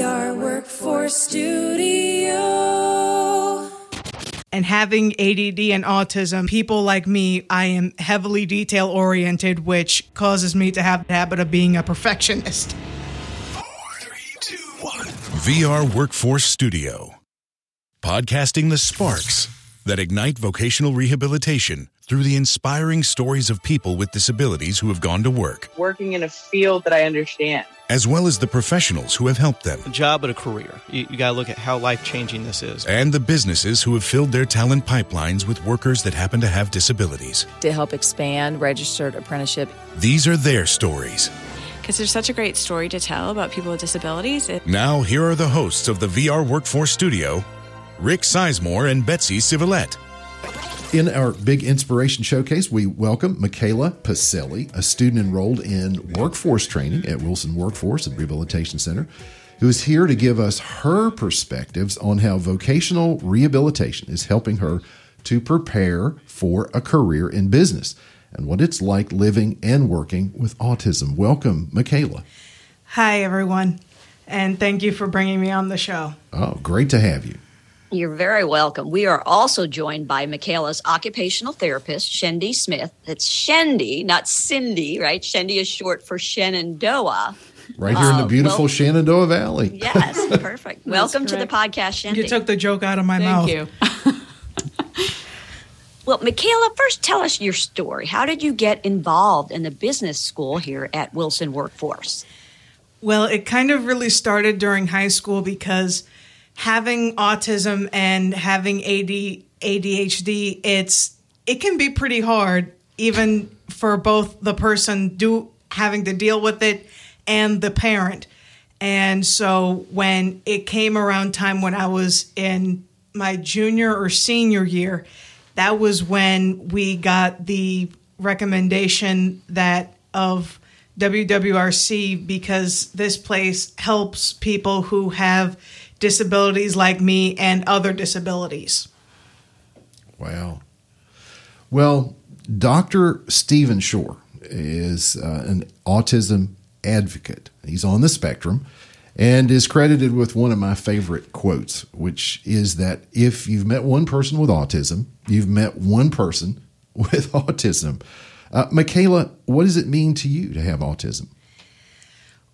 VR Workforce Studio. And having ADD and autism, people like me, I am heavily detail oriented, which causes me to have the habit of being a perfectionist. Four, three, two, one. VR Workforce Studio. Podcasting the sparks that ignite vocational rehabilitation through the inspiring stories of people with disabilities who have gone to work, working in a field that I understand. as well as the professionals who have helped them, a job and a career. You, you got to look at how life changing this is. and the businesses who have filled their talent pipelines with workers that happen to have disabilities. to help expand registered apprenticeship. These are their stories. because there's such a great story to tell about people with disabilities. It, Now, here are the hosts of the VR Workforce Studio, Rick Sizemore and Betsy Civilette. In our big inspiration showcase, we welcome Michaela Pacelli, a student enrolled in workforce training at Wilson Workforce and Rehabilitation Center, who is here to give us her perspectives on how vocational rehabilitation is helping her to prepare for a career in business and what it's like living and working with autism. Welcome, Michaela. Hi, everyone. And thank you for bringing me on the show. Oh, great to have you. You're very welcome. We are also joined by Michaela's occupational therapist, Shendi Smith. It's Shendi, not Cindy, right? Shendi is short for Shenandoah. Right here in the Uh, beautiful well- Shenandoah Valley. Yes, perfect. welcome to the podcast, Shendi. You took the joke out of my mouth. Thank you. well, Michaela, first tell us your story. How did you get involved in the business school here at Wilson Workforce? Well, it kind of really started during high school because having autism and having AD, ADHD, it's it can be pretty hard even for both the person do having to deal with it and the parent. And so when it came around time when I was in my junior or senior year, that was when we got the recommendation that of WWRC because this place helps people who have disabilities like me and other disabilities. Wow. Well, Dr. Stephen Shore is uh, an autism advocate. He's on the spectrum and is credited with one of my favorite quotes, which is that if you've met one person with autism, you've met one person with autism. Uh, Michaela, what does it mean to you to have autism?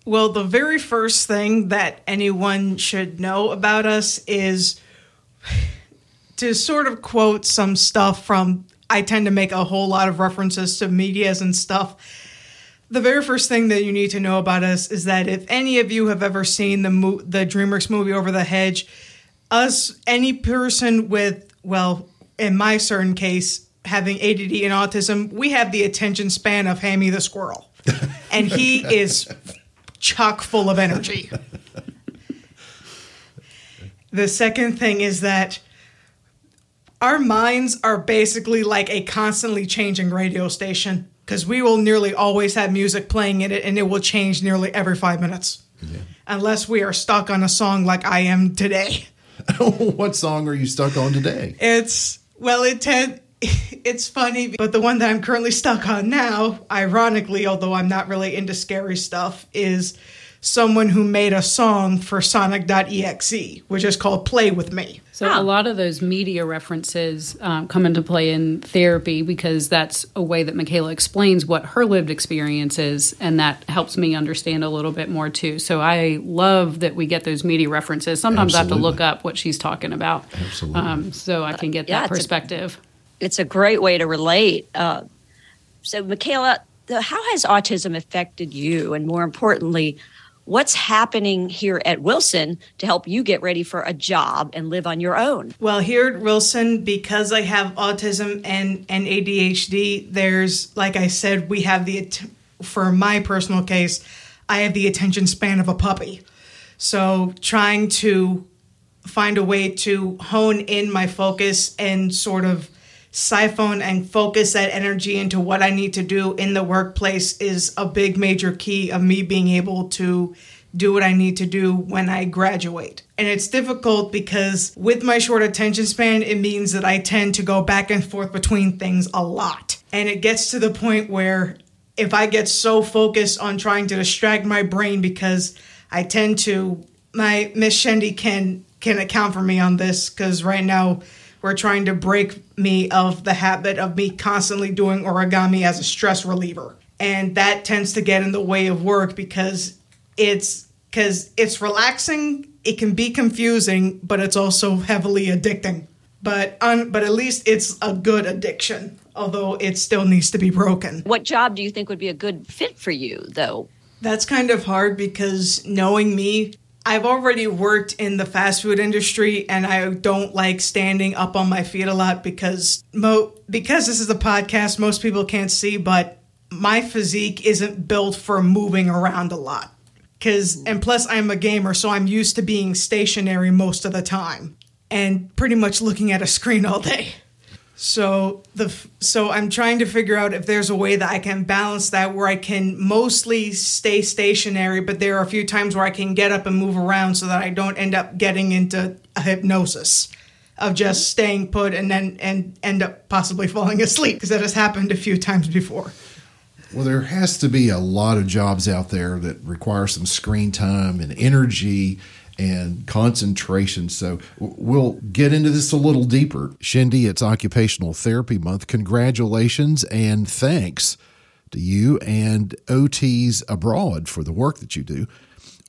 Well, the very first thing that anyone should know about us is to sort of quote some stuff from I tend to make a whole lot of references to medias and stuff. The very first thing that you need to know about us is that if any of you have ever seen the mo- the DreamWorks movie Over the Hedge, us any person with well, in my certain case, having ADD and autism, we have the attention span of Hammy the squirrel, and he is chock full of energy. The second thing is that our minds are basically like a constantly changing radio station because we will nearly always have music playing in it and it will change nearly every five minutes. Unless we are stuck on a song like I am today. what song are you stuck on today? It's, well, it it's funny, but the one that I'm currently stuck on now, ironically, although I'm not really into scary stuff, is someone who made a song for Sonic.exe, which is called Play With Me. So a lot of those media references um, come into play in therapy because that's a way that Michaela explains what her lived experience is, and that helps me understand a little bit more too. So I love that we get those media references. Sometimes I have to look up what she's talking about, Absolutely. um, so I can get Yeah, that it's a- perspective. It's a great way to relate. Uh, so, Michaela, how has autism affected you? And more importantly, what's happening here at Wilson to help you get ready for a job and live on your own? Well, here at Wilson, because I have autism and, and ADHD, there's, like I said, we have the, for my personal case, I have the attention span of a puppy. So trying to find a way to hone in my focus and sort of siphon and focus that energy into what I need to do in the workplace is a big major key of me being able to do what I need to do when I graduate. And it's difficult because with my short attention span, it means that I tend to go back and forth between things a lot. And it gets to the point where if I get so focused on trying to distract my brain because I tend to my Miss Shendi can can account for me on this because right now we're trying to break me of the habit of me constantly doing origami as a stress reliever, and that tends to get in the way of work because it's because it's relaxing. It can be confusing, but it's also heavily addicting. But un, but at least it's a good addiction, although it still needs to be broken. What job do you think would be a good fit for you, though? That's kind of hard because knowing me, I've already worked in the fast food industry and I don't like standing up on my feet a lot because mo because this is a podcast, most people can't see, but my physique isn't built for moving around a lot. Cause and plus I'm a gamer, so I'm used to being stationary most of the time and pretty much looking at a screen all day. So the so I'm trying to figure out if there's a way that I can balance that where I can mostly stay stationary, but there are a few times where I can get up and move around so that I don't end up getting into a hypnosis of just staying put and then and end up possibly falling asleep because that has happened a few times before. Well, there has to be a lot of jobs out there that require some screen time and energy and concentration. So we'll get into this a little deeper. Shindy, it's Occupational Therapy Month. Congratulations and thanks to you and OTs abroad for the work that you do.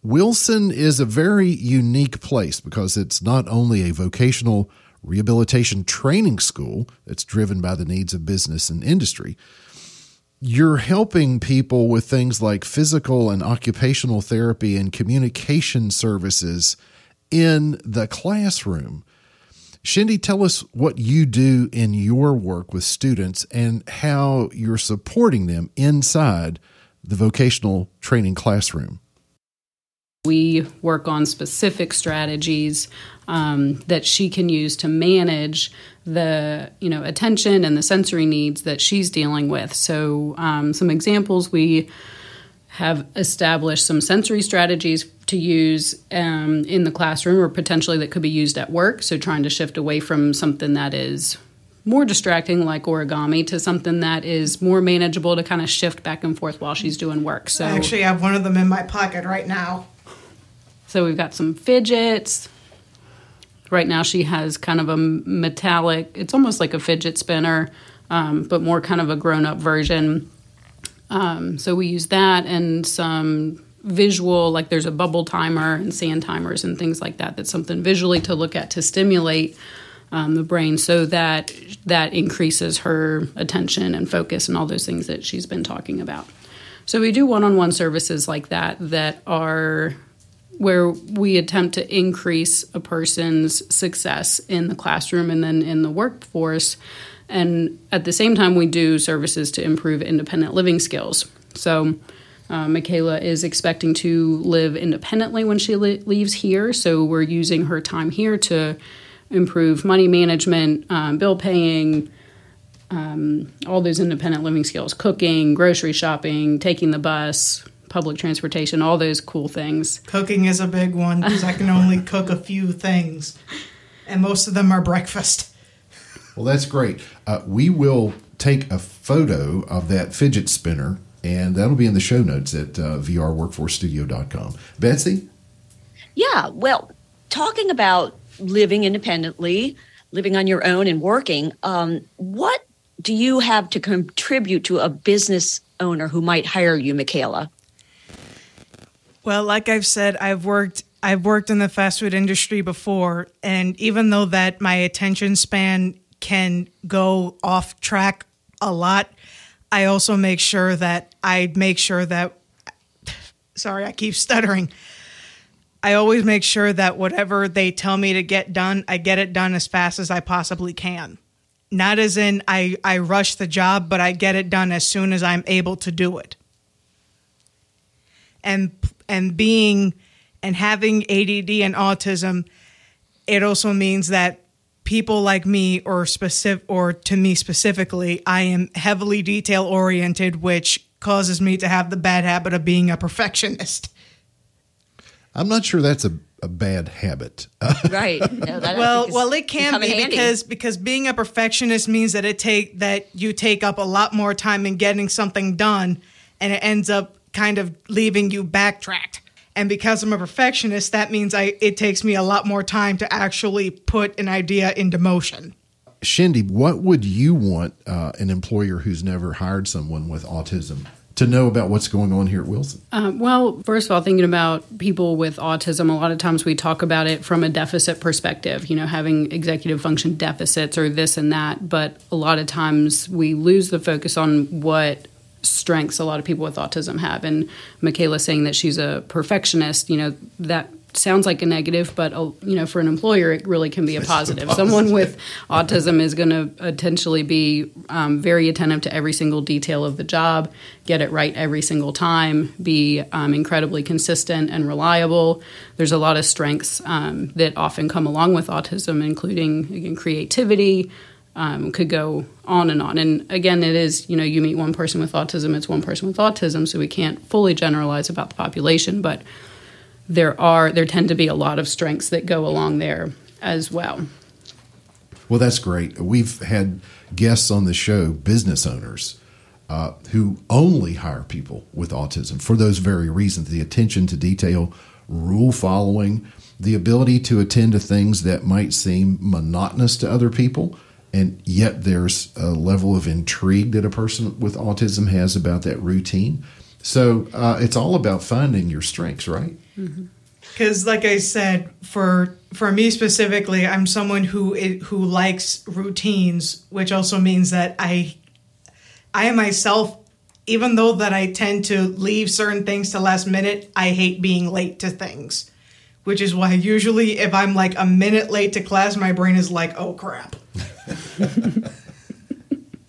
Wilson is a very unique place because it's not only a vocational rehabilitation training school that's driven by the needs of business and industry, you're helping people with things like physical and occupational therapy and communication services in the classroom. Shindy, tell us what you do in your work with students and how you're supporting them inside the vocational training classroom. We work on specific strategies um, that she can use to manage the you know attention and the sensory needs that she's dealing with. So um, some examples we have established some sensory strategies to use um, in the classroom or potentially that could be used at work. So trying to shift away from something that is more distracting like origami to something that is more manageable to kind of shift back and forth while she's doing work. So I actually have one of them in my pocket right now. So we've got some fidgets. Right now, she has kind of a metallic, it's almost like a fidget spinner, um, but more kind of a grown up version. Um, so we use that and some visual, like there's a bubble timer and sand timers and things like that. That's something visually to look at to stimulate um, the brain so that that increases her attention and focus and all those things that she's been talking about. So we do one on one services like that that are where we attempt to increase a person's success in the classroom and then in the workforce. And at the same time, we do services to improve independent living skills. So, uh, Michaela is expecting to live independently when she leaves here. So, we're using her time here to improve money management, um, bill paying, um, all those independent living skills cooking, grocery shopping, taking the bus, public transportation, all those cool things. Cooking is a big one because I can only cook a few things, and most of them are breakfast. Well, that's great. Uh, we will take a photo of that fidget spinner, and that'll be in the show notes at uh, vrworkforcestudio.com. Betsy? Yeah, well, talking about living independently, living on your own, and working, um, what do you have to contribute to a business owner who might hire you, Michaela? Well, like I've said, I've worked I've worked in the fast food industry before, and even though that my attention span can go off track a lot, I also make sure that I make sure that sorry, I keep stuttering. I always make sure that whatever they tell me to get done, I get it done as fast as I possibly can. Not as in I, I rush the job, but I get it done as soon as I'm able to do it. And and being and having ADD and autism, it also means that people like me or specific or to me specifically, I am heavily detail oriented, which causes me to have the bad habit of being a perfectionist. I'm not sure that's a, a bad habit. right. No, well, well, it can be because because being a perfectionist means that it take that you take up a lot more time in getting something done, and it ends up kind of leaving you backtracked. And because I'm a perfectionist, that means I it takes me a lot more time to actually put an idea into motion. Shindy, what would you want uh, an employer who's never hired someone with autism to know about what's going on here at Wilson? Um, well, first of all, thinking about people with autism, a lot of times we talk about it from a deficit perspective, you know, having executive function deficits or this and that. But a lot of times we lose the focus on what strengths a lot of people with autism have. And Michaela saying that she's a perfectionist, you know, that sounds like a negative, but uh, you know, for an employer, it really can be a positive. Someone with autism is going to potentially be um, very attentive to every single detail of the job, get it right every single time, be um, incredibly consistent and reliable. There's a lot of strengths um, that often come along with autism, including again creativity. Um, could go on and on. And again, it is, you know, you meet one person with autism, it's one person with autism, so we can't fully generalize about the population, but there are there tend to be a lot of strengths that go along there as well. Well, that's great. We've had guests on the show, business owners, uh, who only hire people with autism for those very reasons the attention to detail, rule following, the ability to attend to things that might seem monotonous to other people. And yet, there's a level of intrigue that a person with autism has about that routine. So, uh, it's all about finding your strengths, right? Because, like I said, for for me specifically, I'm someone who who likes routines, which also means that I I myself, even though that I tend to leave certain things to last minute, I hate being late to things. Which is why usually if I'm like a minute late to class, my brain is like, "Oh crap."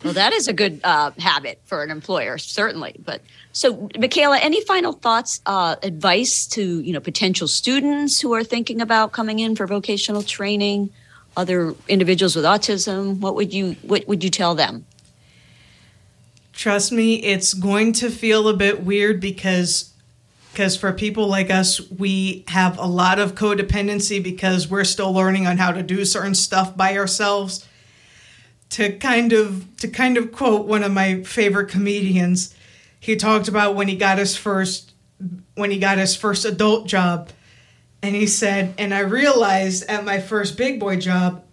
Well, that is a good uh, habit for an employer, certainly. But so, Michaela, any final thoughts, uh, advice to you know potential students who are thinking about coming in for vocational training, other individuals with autism? What would you what would you tell them? Trust me, it's going to feel a bit weird because because for people like us, we have a lot of codependency because we're still learning on how to do certain stuff by ourselves. To kind of to kind of quote one of my favorite comedians he talked about when he got his first when he got his first adult job. And he said and i realized at my first big boy job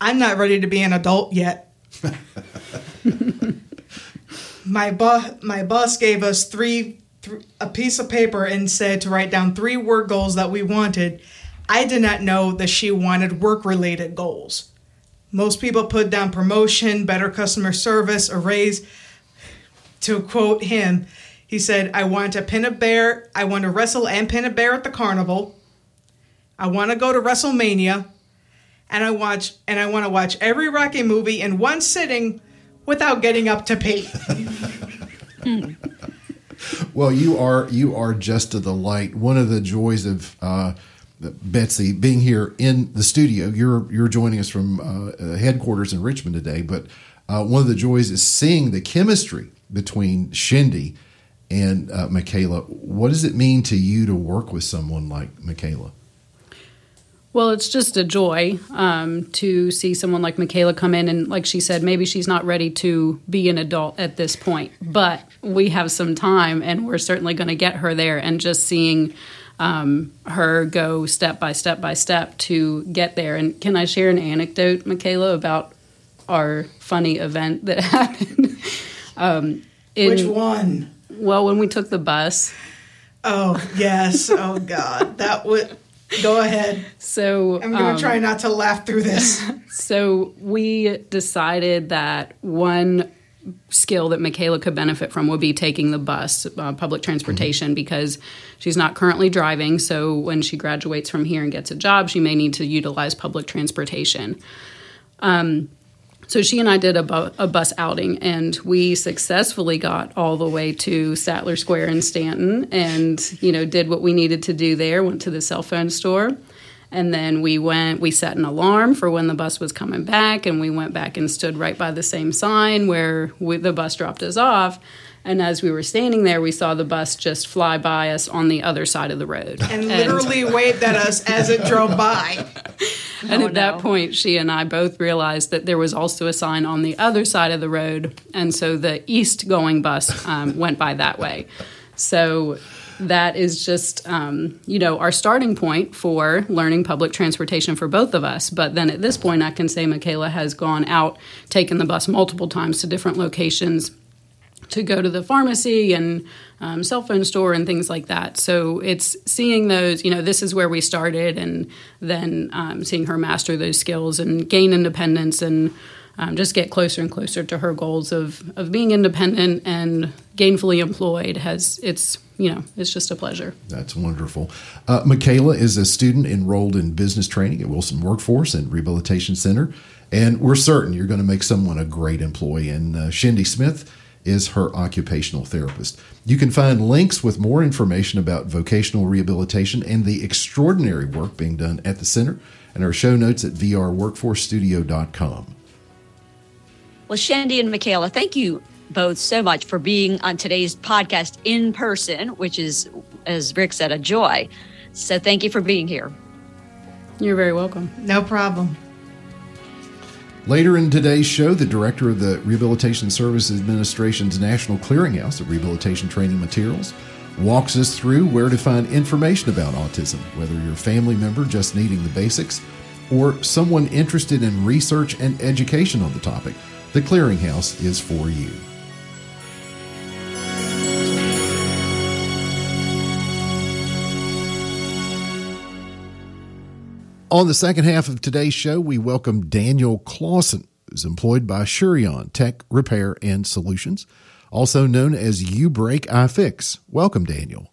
i'm not ready to be an adult yet. My boss my boss gave us three th- a piece of paper and said to write down three word goals that we wanted i did not know that she wanted work related goals most people put down promotion, better customer service, a raise. To quote him, he said, I want to pin a bear. I want to wrestle and pin a bear at the carnival. I want to go to WrestleMania. And I watch and I want to watch every Rocky movie in one sitting without getting up to pee. well, you are you are just a delight. One of the joys of uh, Betsy being here in the studio. You're you're joining us from uh, headquarters in Richmond today, but uh, one of the joys is seeing the chemistry between Shindy and uh, Michaela. What does it mean to you to work with someone like Michaela? Well, it's just a joy um, to see someone like Michaela come in, and like she said, maybe she's not ready to be an adult at this point, but we have some time, and we're certainly going to get her there. And just seeing um, her go step by step by step to get there. And can I share an anecdote, Michaela, about our funny event that happened? um, in, Which one? Well, when we took the bus. Oh yes! Oh God, that would. Go ahead. So I'm going to um, try not to laugh through this. So we decided that one skill that Michaela could benefit from would be taking the bus, uh, public transportation, mm-hmm. because she's not currently driving. So when she graduates from here and gets a job, she may need to utilize public transportation. Um, so she and I did a, bu- a, bus outing, and we successfully got all the way to Statler Square in Staunton, and you know did what we needed to do there. Went to the cell phone store and then we went, we set an alarm for when the bus was coming back, and we went back and stood right by the same sign where we, the bus dropped us off. And as we were standing there, we saw the bus just fly by us on the other side of the road. And, and literally waved at us as it drove by. and oh, at no. that point, she and I both realized that there was also a sign on the other side of the road. And so the east going bus um, went by that way. So that is just, um, you know, our starting point for learning public transportation for both of us. But then at this point, I can say Michaela has gone out, taken the bus multiple times to different locations to go to the pharmacy and um, cell phone store and things like that. So it's seeing those, you know, this is where we started, and then um, seeing her master those skills and gain independence and um, just get closer and closer to her goals of of being independent and gainfully employed. Has it's you know it's just a pleasure. That's wonderful. Uh, Michaela is a student enrolled in business training at Wilson Workforce and Rehabilitation Center, and we're certain you're going to make someone a great employee. And uh, Shindy Smith is her occupational therapist. You can find links with more information about vocational rehabilitation and the extraordinary work being done at the center and our show notes at vrworkforcestudio.com. Well, Shandy and Michaela, thank you both so much for being on today's podcast in person, which is, as Rick said, a joy. So thank you for being here. You're very welcome. No problem. Later in today's show, the director of the Rehabilitation Services Administration's National Clearinghouse of Rehabilitation Training Materials walks us through where to find information about autism, whether you're a family member just needing the basics or someone interested in research and education on the topic. The Clearinghouse is for you. On the second half of today's show, we welcome Daniel Clausen, who's employed by Asurion Tech Repair and Solutions, also known as U Break I Fix. Welcome, Daniel.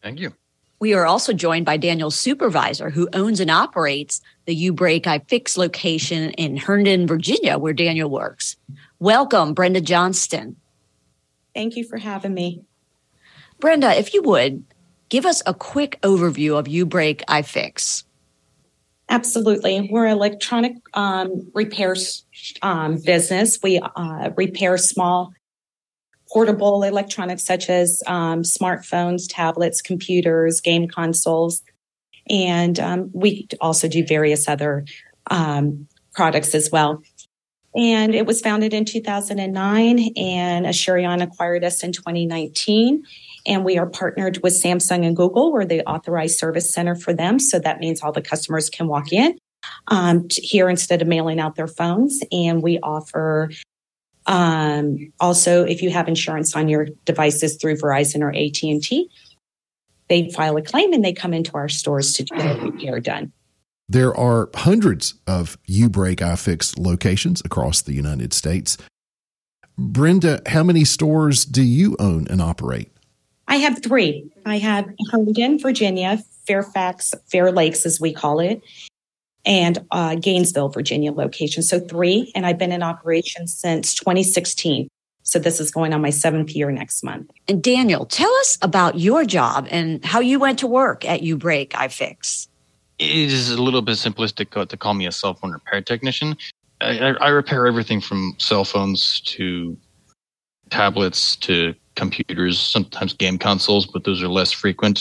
Thank you. We are also joined by Daniel's supervisor, who owns and operates the U Break I Fix location in Herndon, Virginia, where Daniel works. Welcome, Brenda Johnston. Thank you for having me. Brenda, if you would, give us a quick overview of U Break iFix. Absolutely. We're an electronic um, repair um, business. We uh, repair small portable electronics such as um, smartphones, tablets, computers, game consoles. And um, we also do various other um, products as well. And it was founded in 2009, and Asurion acquired us in 2019 and we are partnered with Samsung and Google. We're the authorized service center for them. So that means all the customers can walk in um, here instead of mailing out their phones. And we offer um, also, if you have insurance on your devices through Verizon or AT&T, they file a claim and they come into our stores to get the repair done. There are hundreds of U-Break iFix locations across the United States. Brenda, how many stores do you own and operate? I have three. I have Herndon, Virginia, Fairfax, Fair Lakes, as we call it, and uh, Gainesville, Virginia location. So three, and I've been in operation since 2016. So this is going on my seventh year next month. And Daniel, tell us about your job and how you went to work at U Break iFix. It is a little bit simplistic to call me a cell phone repair technician. I, I repair everything from cell phones to tablets to computers, sometimes game consoles, but those are less frequent.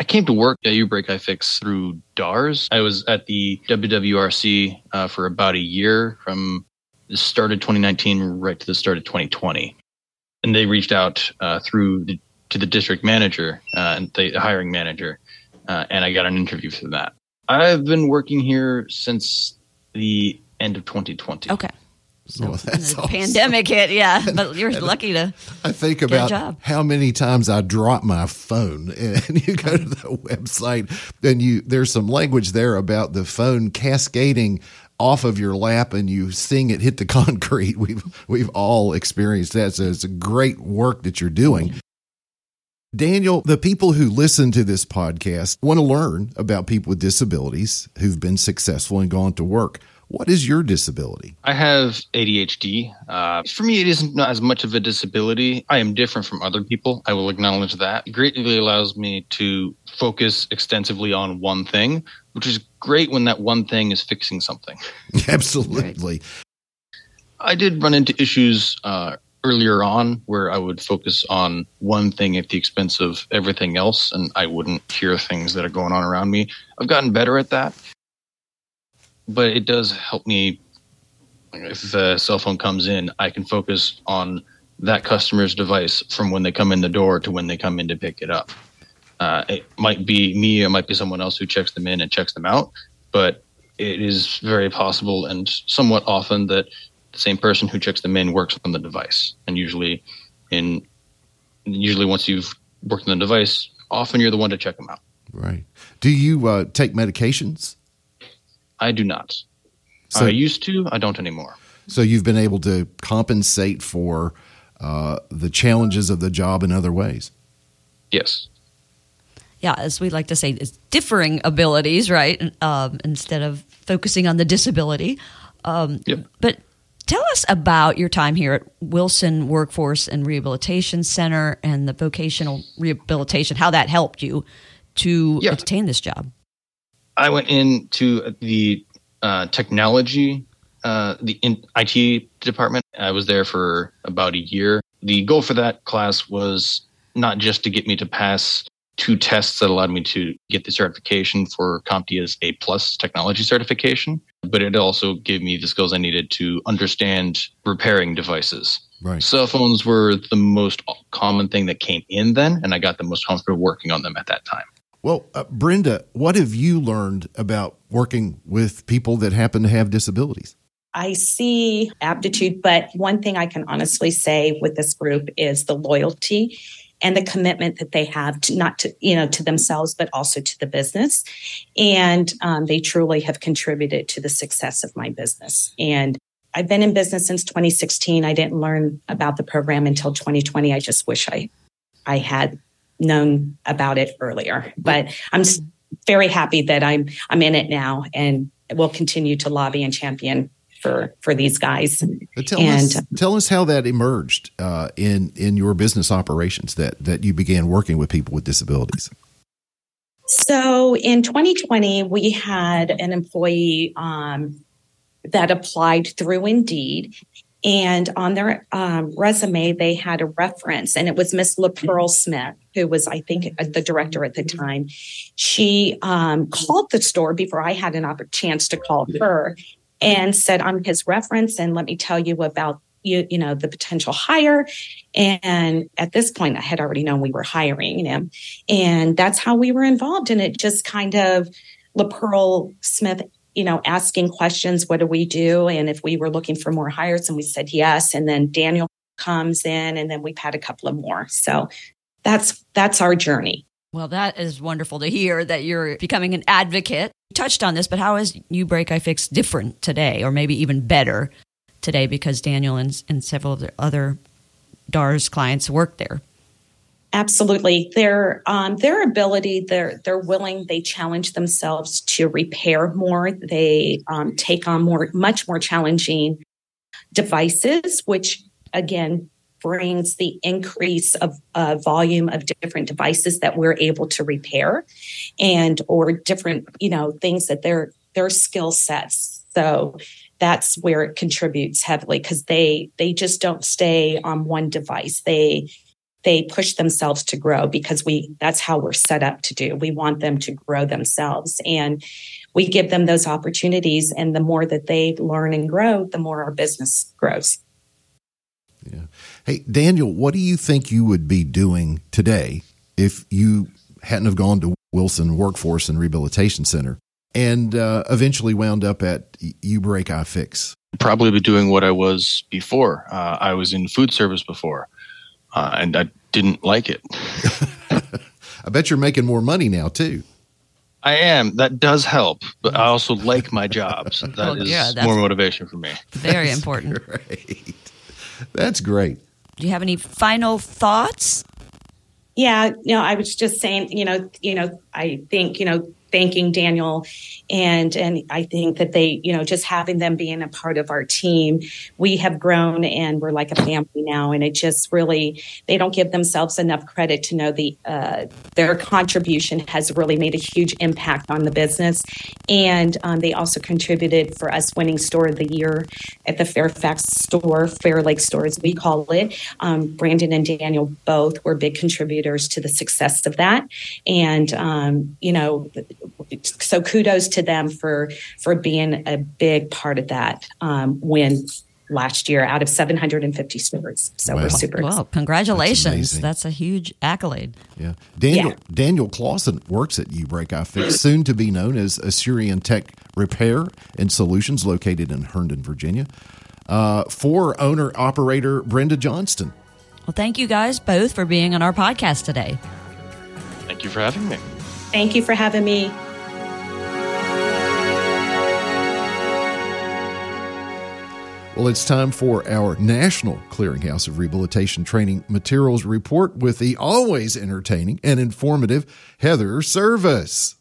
I came to work at Ubreak iFix through DARS. I was at the WWRC uh, for about a year from the start of 2019 right to the start of 2020. And they reached out uh, through the, to the district manager uh, and the hiring manager, uh, and I got an interview for that. I've been working here since the end of 2020. Okay. So well, that's the awesome. pandemic hit, yeah. But you're lucky to. I think about how many times I drop my phone, and you go to the website, and you there's some language there about the phone cascading off of your lap, and you seeing it hit the concrete. We've we've all experienced that. So it's a great work that you're doing. Daniel, the people who listen to this podcast want to learn about people with disabilities who've been successful and gone to work. What is your disability? I have ADHD. Uh, for me, it isn't as much of a disability. I am different from other people. I will acknowledge that. It greatly allows me to focus extensively on one thing, which is great when that one thing is fixing something. Absolutely. I did run into issues uh, earlier on where I would focus on one thing at the expense of everything else, and I wouldn't hear things that are going on around me. I've gotten better at that but it does help me if the cell phone comes in i can focus on that customer's device from when they come in the door to when they come in to pick it up. Uh, it might be me, it might be someone else who checks them in and checks them out, but it is very possible and somewhat often that the same person who checks them in works on the device. And usually, in usually once you've worked on the device, often you're the one to check them out. Right. Do you uh, take medications? I do not. So- I used to. I don't anymore. So you've been able to compensate for uh, the challenges of the job in other ways. Yes. yeah, as we like to say, it's differing abilities, right? Um, instead of focusing on the disability. Um, Yep. But tell us about your time here at Wilson Workforce and Rehabilitation Center and the vocational rehabilitation, how that helped you to Yeah. attain this job. I went into the uh, technology, uh, the in- IT department. I was there for about a year. The goal for that class was not just to get me to pass two tests that allowed me to get the certification for CompTIA's A plus technology certification, but it also gave me the skills I needed to understand repairing devices. Right. Cell phones were the most common thing that came in then, and I got the most comfortable working on them at that time. Well, uh, Brenda, what have you learned about working with people that happen to have disabilities? I see aptitude, but one thing I can honestly say with this group is the loyalty and the commitment that they have to not to you know to themselves but also to the business. And um, they truly have contributed to the success of my business. And i've been in business since 2016 i didn't learn about the program until 2020 i just wish i i had known about it earlier but i'm very happy that i'm i'm in it now and will continue to lobby and champion for for these guys But tell And- us, tell us how that emerged uh, in in your business operations that that you began working with people with disabilities. So in 2020, we had an employee um, that applied through Indeed. And on their um, resume, they had a reference, and it was Miss LaPearl Smith, who was, I think, uh, the director at the time. She um, called the store before I had an opportunity chance to call her and said, I'm his reference, and let me tell you about you, you know, the potential hire. And at this point, I had already known we were hiring him. And that's how we were involved. And it just kind of, LaPearl Smith, you know, asking questions, what do we do? And if we were looking for more hires, and we said yes. And then Daniel comes in, and then we've had a couple of more. So that's that's our journey. Well, that is wonderful to hear that you're becoming an advocate. You touched on this, but how is You Break I Fix different today, or maybe even better today because Daniel and, and several of the other DARS clients work there? Absolutely, their um, their ability, they're they're willing. They challenge themselves to repair more. They um, take on more, much more challenging devices, which again brings the increase of uh, volume of different devices that we're able to repair, and or different you know things that their their skill sets. So that's where it contributes heavily because they they just don't stay on one device. They they push themselves to grow because we that's how we're set up to do we want them to grow themselves and we give them those opportunities and the more that they learn and grow the more our business grows yeah Hey, Daniel, what do you think you would be doing today if you hadn't have gone to Wilson Workforce and Rehabilitation Center and uh, eventually wound up at You Break I Fix? Probably be doing what I was before. Uh, I was in food service before, uh, and I didn't like it. I bet you're making more money now too. I am. That does help, but I also like my job. So that Well, is yeah, that's- more motivation for me. Very important. Great. That's great. Do you have any final thoughts? yeah no i was just saying you know you know i think you know thanking daniel and and i think that they you know just having them being a part of our team we have grown and we're like a family now. And it just really they don't give themselves enough credit to know the uh, their contribution has really made a huge impact on the business. And um, they also contributed for us winning store of the year at the fairfax store fair lake store as we call it. Um, brandon and daniel both were big contributors to the success of that. And um, you know so kudos to them for for being a big part of that um, win last year out of 750 stores. So we're super Well, congratulations. That's That's, a huge accolade. Yeah. Daniel Yeah. Daniel Clausen works at U Break iFix, soon to be known as Asurion Tech Repair and Solutions, located in Herndon, Virginia. Uh, for owner operator Brenda Johnston. Well, thank you guys both for being on our podcast today. Thank you for having me. Thank you for having me. Well, it's time for our National Clearinghouse of Rehabilitation Training Materials report with the always entertaining and informative Heather Service.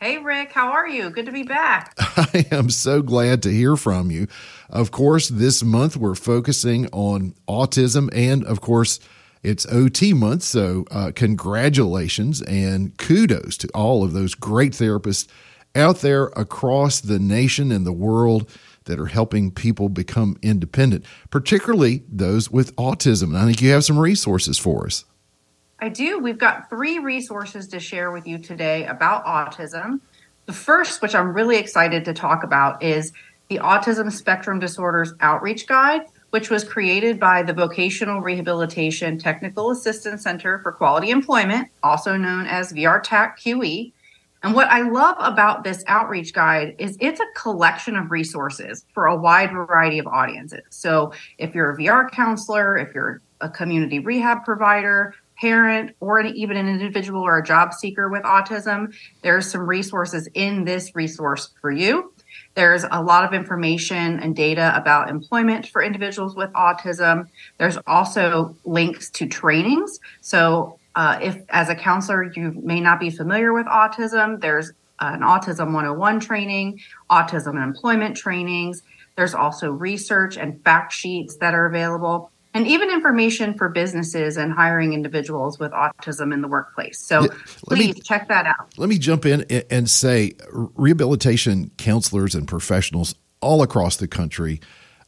Hey, Rick, how are you? Good to be back. I am so glad to hear from you. Of course, this month we're focusing on autism, and of course, it's OT month. So, uh, congratulations and kudos to all of those great therapists out there across the nation and the world that are helping people become independent, particularly those with autism. And I think you have some resources for us. I do. We've got three resources to share with you today about autism. The first, which I'm really excited to talk about, is the Autism Spectrum Disorders Outreach Guide, which was created by the Vocational Rehabilitation Technical Assistance Center for Quality Employment, also known as VRTAC QE. And what I love about this outreach guide is it's a collection of resources for a wide variety of audiences. So if you're a VR counselor, if you're a community rehab provider, parent, or an, even an individual or a job seeker with autism, there's some resources in this resource for you. There's a lot of information and data about employment for individuals with autism. There's also links to trainings. So uh, if as a counselor you may not be familiar with autism, there's an Autism 101 training, autism and employment trainings. There's also research and fact sheets that are available, and even information for businesses and hiring individuals with autism in the workplace. So Yeah, let me- please check that out. Let me jump in and say rehabilitation counselors and professionals all across the country,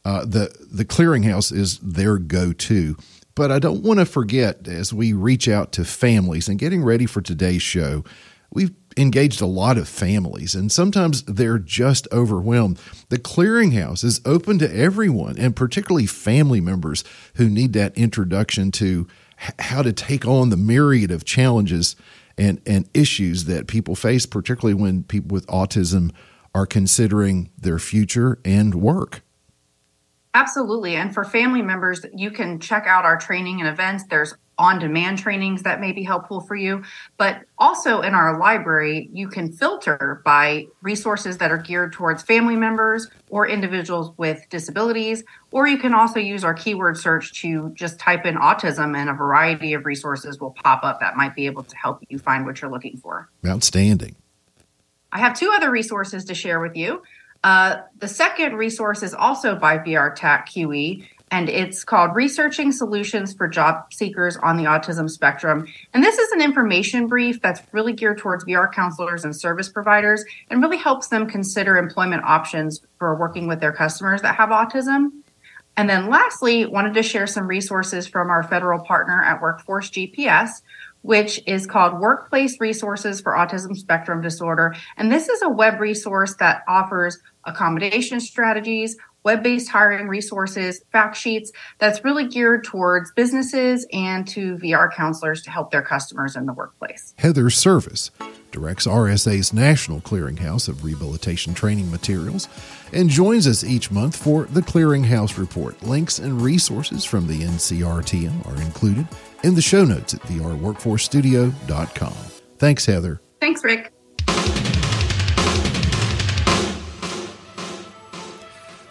uh, the the clearinghouse is their go to. But I don't want to forget as we reach out to families and getting ready for today's show, we've engaged a lot of families and sometimes they're just overwhelmed. The clearinghouse is open to everyone and particularly family members who need that introduction to how to take on the myriad of challenges and, and issues that people face, particularly when people with autism are considering their future and work. Absolutely. And for family members, you can check out our training and events. There's on demand trainings that may be helpful for you. But also in our library, you can filter by resources that are geared towards family members or individuals with disabilities. Or you can also use our keyword search to just type in autism, and a variety of resources will pop up that might be able to help you find what you're looking for. Outstanding. I have two other resources to share with you. Uh, the second resource is also by VRTAC QE, and it's called Researching Solutions for Job Seekers on the Autism Spectrum. And this is an information brief that's really geared towards VR counselors and service providers and really helps them consider employment options for working with their customers that have autism. And then lastly, wanted to share some resources from our federal partner at Workforce GPS, which is called Workplace Resources for Autism Spectrum Disorder. And this is a web resource that offers accommodation strategies, web based hiring resources, fact sheets that's really geared towards businesses and to VR counselors to help their customers in the workplace. Heather Service directs RSA's National Clearinghouse of Rehabilitation Training Materials and joins us each month for the Clearinghouse Report. Links and resources from the NCRTM are included in the show notes at vrworkforcestudio.com. Thanks, Heather. Thanks, Rick.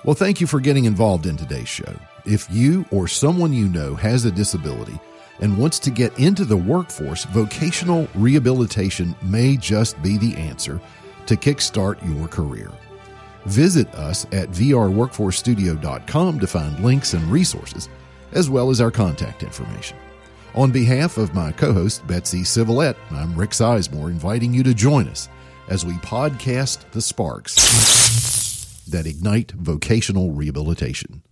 Well, thank you for getting involved in today's show. If you or someone you know has a disability and wants to get into the workforce, vocational rehabilitation may just be the answer to kickstart your career. Visit us at vrworkforcestudio.com to find links and resources, as well as our contact information. On behalf of my co host, Betsy Civilette, I'm Rick Sizemore, inviting you to join us as we podcast the sparks that ignite vocational rehabilitation.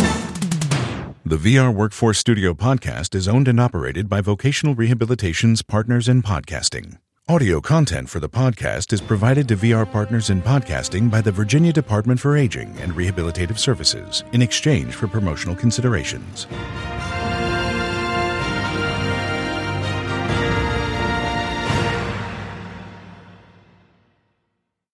The VR Workforce Studio podcast is owned and operated by Vocational Rehabilitation's Partners in Podcasting. Audio content for the podcast is provided to VR partners in podcasting by the Virginia Department for Aging and Rehabilitative Services in exchange for promotional considerations.